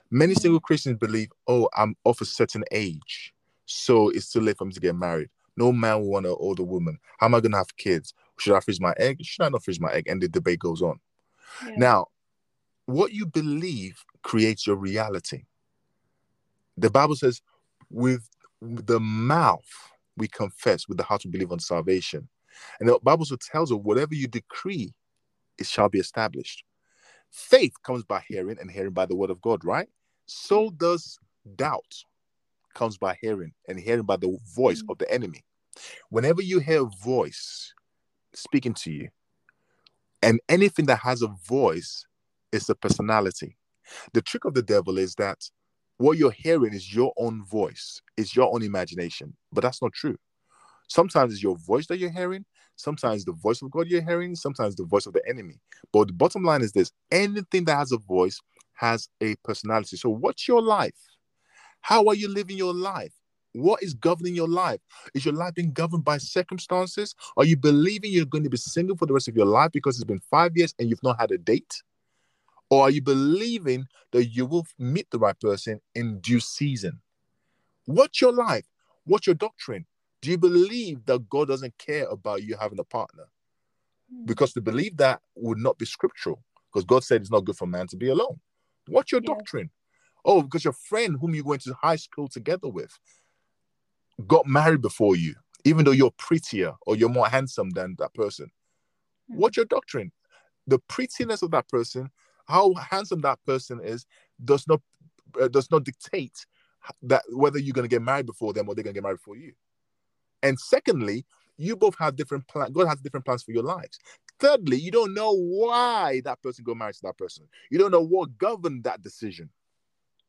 C: Many mm-hmm. single Christians believe, oh, I'm of a certain age, so it's too late for me to get married. No man will want an older woman. How am I going to have kids? Should I freeze my egg? Should I not freeze my egg? And the debate goes on.
B: Yeah.
C: Now, what you believe creates your reality. The Bible says, with the mouth we confess, with the heart we believe on salvation. And the Bible also tells us, whatever you decree, it shall be established. Faith comes by hearing, and hearing by the word of God, right? So does doubt comes by hearing, and hearing by the voice of the enemy. Whenever you hear a voice speaking to you, and anything that has a voice is a personality. The trick of the devil is that what you're hearing is your own voice, is your own imagination, but that's not true. Sometimes it's your voice that you're hearing, sometimes the voice of God you're hearing, sometimes the voice of the enemy. But the bottom line is this anything that has a voice has a personality. So, what's your life? How are you living your life? What is governing your life? Is your life being governed by circumstances? Are you believing you're going to be single for the rest of your life because it's been five years and you've not had a date? Or are you believing that you will meet the right person in due season? What's your life? What's your doctrine? Do you believe that God doesn't care about you having a partner? Because to believe that would not be scriptural, because God said it's not good for man to be alone. What's your
B: Yeah.
C: doctrine? Oh, because your friend whom you went to high school together with got married before you, even though you're prettier or you're more handsome than that person.
B: Mm.
C: What's your doctrine? The prettiness of that person, how handsome that person is, does not uh, does not dictate that whether you're going to get married before them or they're going to get married before you. And secondly, you both have different plans. God has different plans for your lives. Thirdly, you don't know why that person got married to that person. You don't know what governed that decision.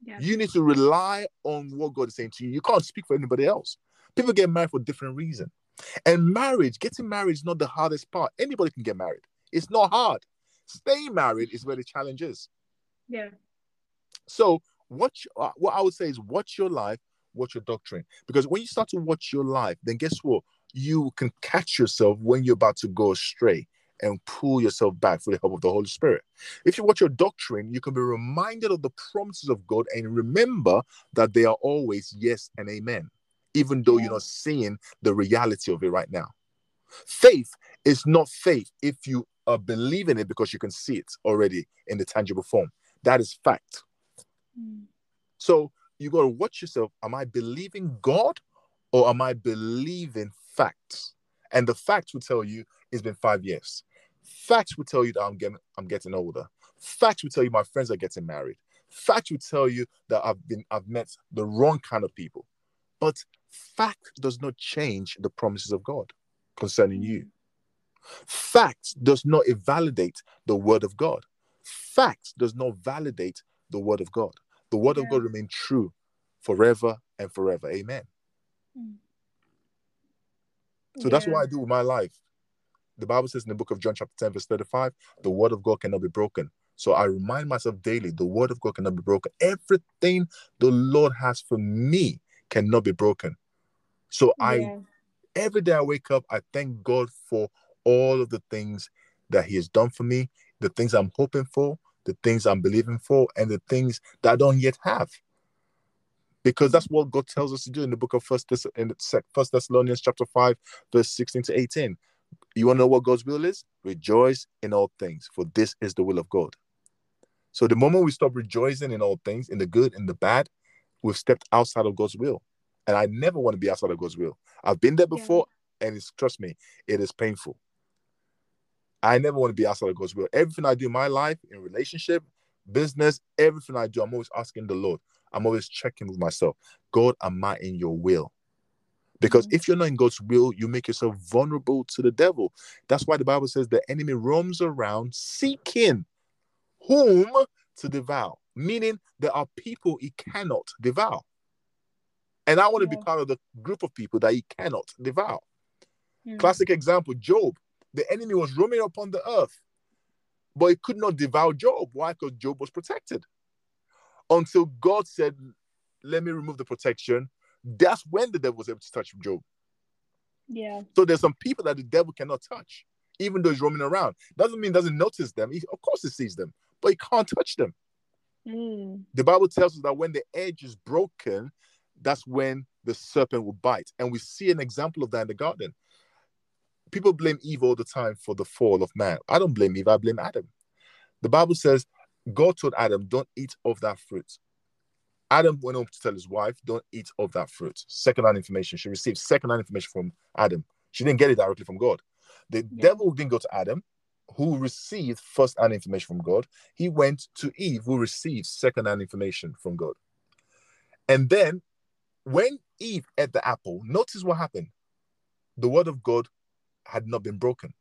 B: Yeah.
C: You need to rely on what God is saying to you. You can't speak for anybody else. People get married for different reasons. And marriage, getting married is not the hardest part. Anybody can get married. It's not hard. Staying married is where the challenge is.
B: Yeah.
C: So, what you- uh, what I would say is watch your life, watch your doctrine. Because when you start to watch your life, then guess what? You can catch yourself when you're about to go astray and pull yourself back for the help of the Holy Spirit. If you watch your doctrine, you can be reminded of the promises of God and remember that they are always yes and amen, even though you're not seeing the reality of it right now. Faith is not faith if you are believing it because you can see it already in the tangible form. That is fact.
B: Mm.
C: So you got to watch yourself. Am I believing God or am I believing facts? And the facts will tell you it's been five years. Facts will tell you that I'm getting I'm getting older. Facts will tell you my friends are getting married. Facts will tell you that I've been I've met the wrong kind of people. But fact does not change the promises of God concerning you. Fact does not invalidate the word of God. Fact does not validate the word of God. The word of God remain true forever and forever. Amen. Mm. So yeah. that's what I do with my life. The Bible says in the book of John, chapter 10, verse 35, the word of God cannot be broken. So I remind myself daily the word of God cannot be broken. Everything the Lord has for me cannot be broken. So yeah. I every day I wake up, I thank God for all of the things that He has done for me, the things I'm hoping for, the things I'm believing for, and the things that I don't yet have. Because that's what God tells us to do in the book of First Thess- in First Thessalonians chapter 5, verse 16 to 18. You want to know what God's will is? Rejoice in all things, for this is the will of God. So the moment we stop rejoicing in all things, in the good and the bad, we've stepped outside of God's will. And I never want to be outside of God's will. I've been there before, yeah. and it's trust me, it is painful. I never want to be outside of God's will. Everything I do in my life, in relationship, business, everything I do, I'm always asking the Lord. I'm always checking with myself. God, am I in your will? Because mm-hmm. if you're not in God's will, you make yourself vulnerable to the devil. That's why the Bible says the enemy roams around seeking whom to devour, meaning there are people he cannot devour. And I want yeah. to be part of the group of people that he cannot devour. Mm-hmm. Classic example Job. The enemy was roaming upon the earth, but he could not devour Job. Why? Because Job was protected. Until God said, Let me remove the protection. That's when the devil was able to touch Job.
B: Yeah.
C: So there's some people that the devil cannot touch, even though he's roaming around. Doesn't mean doesn't notice them. He, of course he sees them, but he can't touch them.
B: Mm.
C: The Bible tells us that when the edge is broken, that's when the serpent will bite. And we see an example of that in the garden. People blame Eve all the time for the fall of man. I don't blame Eve, I blame Adam. The Bible says God told Adam, Don't eat of that fruit. Adam went home to tell his wife, Don't eat of that fruit. Second-hand information. She received second-hand information from Adam. She didn't get it directly from God. The yeah. devil didn't go to Adam, who received first-hand information from God. He went to Eve, who received second-hand information from God. And then when Eve ate the apple, notice what happened. The word of God had not been broken.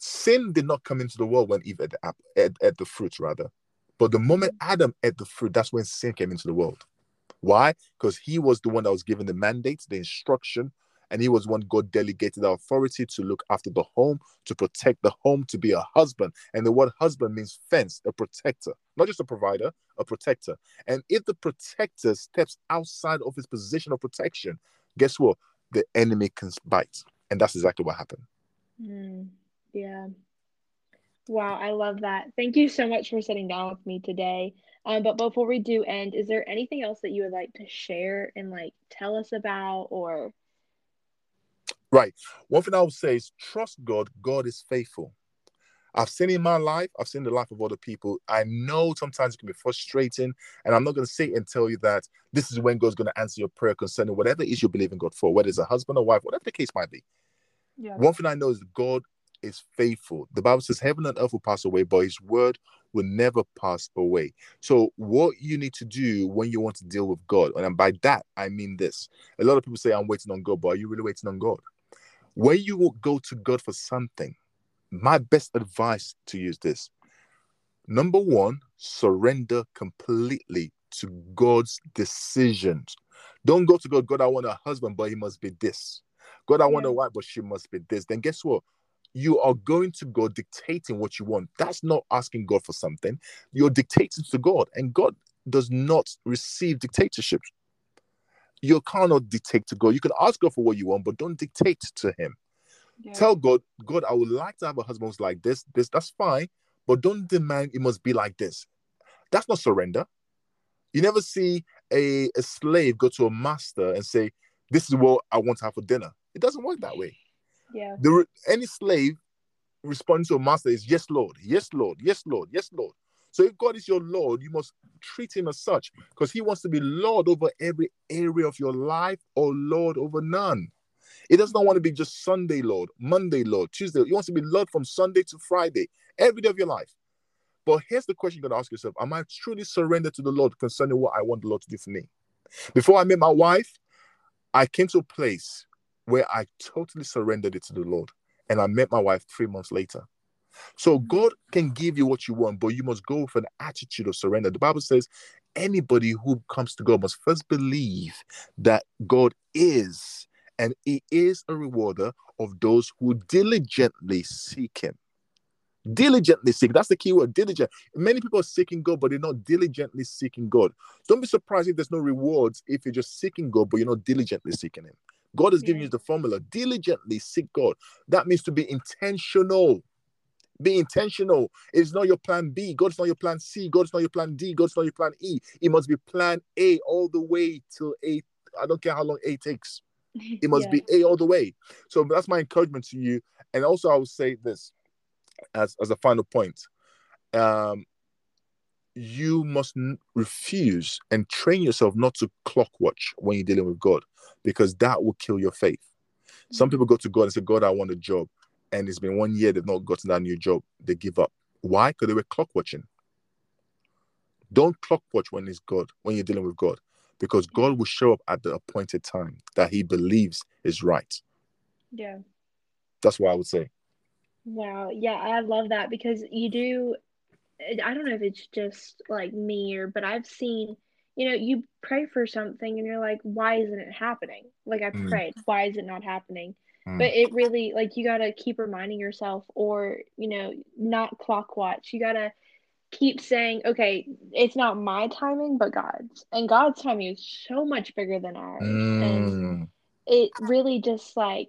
C: Sin did not come into the world when Eve ate the, apple, ate, ate the fruit, rather. But the moment Adam ate the fruit, that's when sin came into the world. Why? Because he was the one that was given the mandate, the instruction, and he was one God delegated the authority to look after the home, to protect the home, to be a husband. And the word husband means fence, a protector, not just a provider, a protector. And if the protector steps outside of his position of protection, guess what? The enemy can bite. And that's exactly what happened.
B: Mm, yeah. Wow, I love that. Thank you so much for sitting down with me today. Um, but before we do end, is there anything else that you would like to share and like tell us about or
C: Right. One thing I would say is trust God. God is faithful. I've seen in my life, I've seen the life of other people. I know sometimes it can be frustrating, and I'm not going to sit and tell you that this is when God's going to answer your prayer concerning whatever it is you believe in God for, whether it's a husband or wife, whatever the case might be.
B: Yeah.
C: One thing I know is God is faithful. The Bible says heaven and earth will pass away, but his word will never pass away. So, what you need to do when you want to deal with God, and by that I mean this a lot of people say, I'm waiting on God, but are you really waiting on God? When you will go to God for something, my best advice to you is this number one, surrender completely to God's decisions. Don't go to God, God, I want a husband, but he must be this. God, I want yeah. a wife, but she must be this. Then guess what? You are going to God dictating what you want. That's not asking God for something. You're dictating to God, and God does not receive dictatorships you cannot dictate to God. You can ask God for what you want, but don't dictate to Him. Yeah. Tell God, God, I would like to have a husband who's like this. This that's fine, but don't demand it must be like this. That's not surrender. You never see a, a slave go to a master and say, "This is what I want to have for dinner." It doesn't work that way.
B: Yeah.
C: The, any slave responding to a master is yes, Lord, yes, Lord, yes, Lord, yes, Lord. So if God is your Lord, you must treat him as such because he wants to be Lord over every area of your life or Lord over none. He does not want to be just Sunday Lord, Monday Lord, Tuesday. He wants to be Lord from Sunday to Friday, every day of your life. But here's the question you got to ask yourself Am I truly surrendered to the Lord concerning what I want the Lord to do for me? Before I met my wife, I came to a place where I totally surrendered it to the Lord. And I met my wife three months later. So God can give you what you want, but you must go with an attitude of surrender. The Bible says anybody who comes to God must first believe that God is, and He is a rewarder of those who diligently seek Him. Diligently seek. That's the key word, diligent. Many people are seeking God, but they're not diligently seeking God. Don't be surprised if there's no rewards if you're just seeking God, but you're not diligently seeking Him. God has given you the formula. Diligently seek God. That means to be intentional. Be intentional. It's not your plan B. God's not your plan C. God's not your plan D. God's not your plan E. It must be plan A all the way till A. I don't care how long A takes. It must
B: Yeah.
C: be A all the way. So that's my encouragement to you. And also, I will say this as, as a final point. Um, you must n- refuse and train yourself not to clock watch when you're dealing with God because that will kill your faith. Some
B: Mhm.
C: people go to God and say, God, I want a job. And it's been one year they've not gotten that new job. They give up. Why? Because they were clock watching. Don't clock watch when it's God, when you're dealing with God, because God will show up at the appointed time that He believes is right.
B: Yeah.
C: That's what I would say.
B: Wow. Yeah, I love that because you do. I don't know if it's just like me or, but I've seen, you know, you pray for something and you're like, why isn't it happening? Like I
C: Mm.
B: prayed, why is it not happening?
C: Mm.
B: But it really, like, you gotta keep reminding yourself, or, you know, not clock watch. You gotta keep saying, okay, it's not my timing, but God's. And God's timing is so much bigger than ours. And
C: Mm.
B: it really just like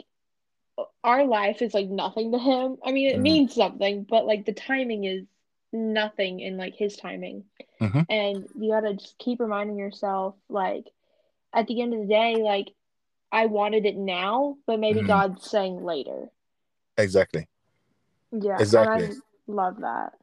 B: our life is like nothing to him. I mean, it
C: Mm.
B: means something, but like the timing is nothing in like his timing.
C: Mhm.
B: And you gotta just keep reminding yourself, like, at the end of the day, like, I wanted it now, but maybe
C: Mhm.
B: God's saying later.
C: Exactly.
B: Yeah,
C: Exactly.
B: and I love that.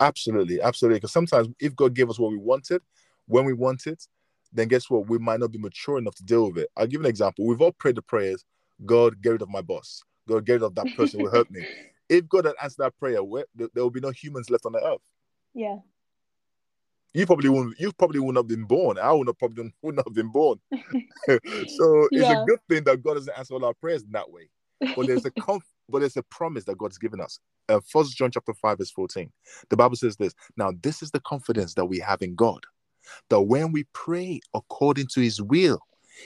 C: Absolutely, absolutely. Because sometimes if God gave us what we wanted, when we want it, then guess what? We might not be mature enough to deal with it. I'll give you an example. We've all prayed the prayers, God, get rid of my boss. God, get rid of that person who hurt me. If God had answered that prayer, where, there, will be no humans left on the earth.
B: Yeah.
C: You probably wouldn't. You probably wouldn't have been born. I would not probably would not have been born. so it's
B: Yeah.
C: a good thing that God doesn't answer all our prayers in that way. But there's a conf- but it's a promise that God's given us. Uh, First John chapter five verse fourteen. The Bible says this. Now this is the confidence that we have in God, that when we pray according to His will,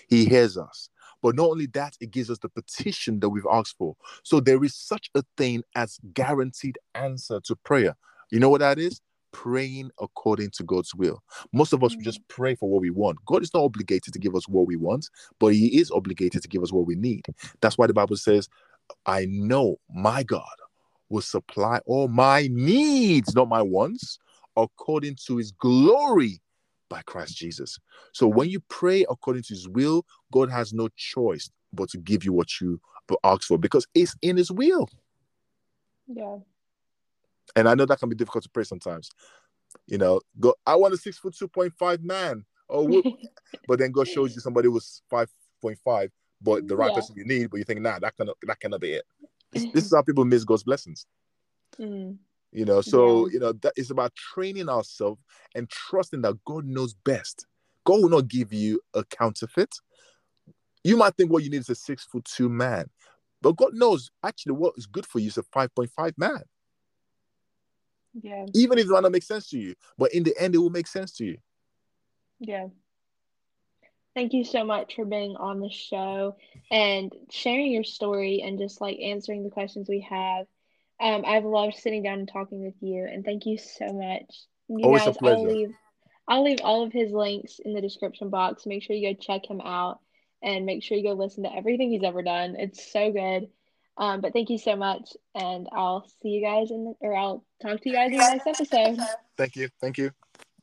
C: He hears us. But not only that, it gives us the petition that we've asked for. So there is such a thing as guaranteed answer to prayer. You know what that is? Praying according to God's will. Most of us
B: Mm.
C: just pray for what we want. God is not obligated to give us what we want, but He is obligated to give us what we need. That's why the Bible says, I know my God will supply all my needs, not my wants, according to his glory by Christ Jesus. So when you pray according to his will, God has no choice but to give you what you ask for because it's in his will.
B: Yeah.
C: And I know that can be difficult to pray sometimes. You know, go, I want a six foot two point five man. Oh, but then God shows you somebody was five point five, but the right
B: Yeah.
C: person you need, but you think, nah, that cannot that cannot be it. This, this is how people miss God's blessings.
B: Mm.
C: You know, so
B: Yeah.
C: you know that is about training ourselves and trusting that God knows best. God will not give you a counterfeit. You might think what you need is a six foot two man, but God knows actually what is good for you is a five point five man.
B: Yeah.
C: Even if it might not make sense to you, but in the end, it will make sense to you.
B: Yeah. Thank you so much for being on the show and sharing your story and just like answering the questions we have. Um, I've loved sitting down and talking with you, and thank you so much. You
C: Always a
B: guys, I'll
C: pleasure.
B: leave I'll leave all of his links in the description box. Make sure you go check him out and make sure you go listen to everything he's ever done. It's so good. Um, but thank you so much, and I'll see you guys in the, or I'll talk to you guys in the next episode.
C: Thank you. Thank you.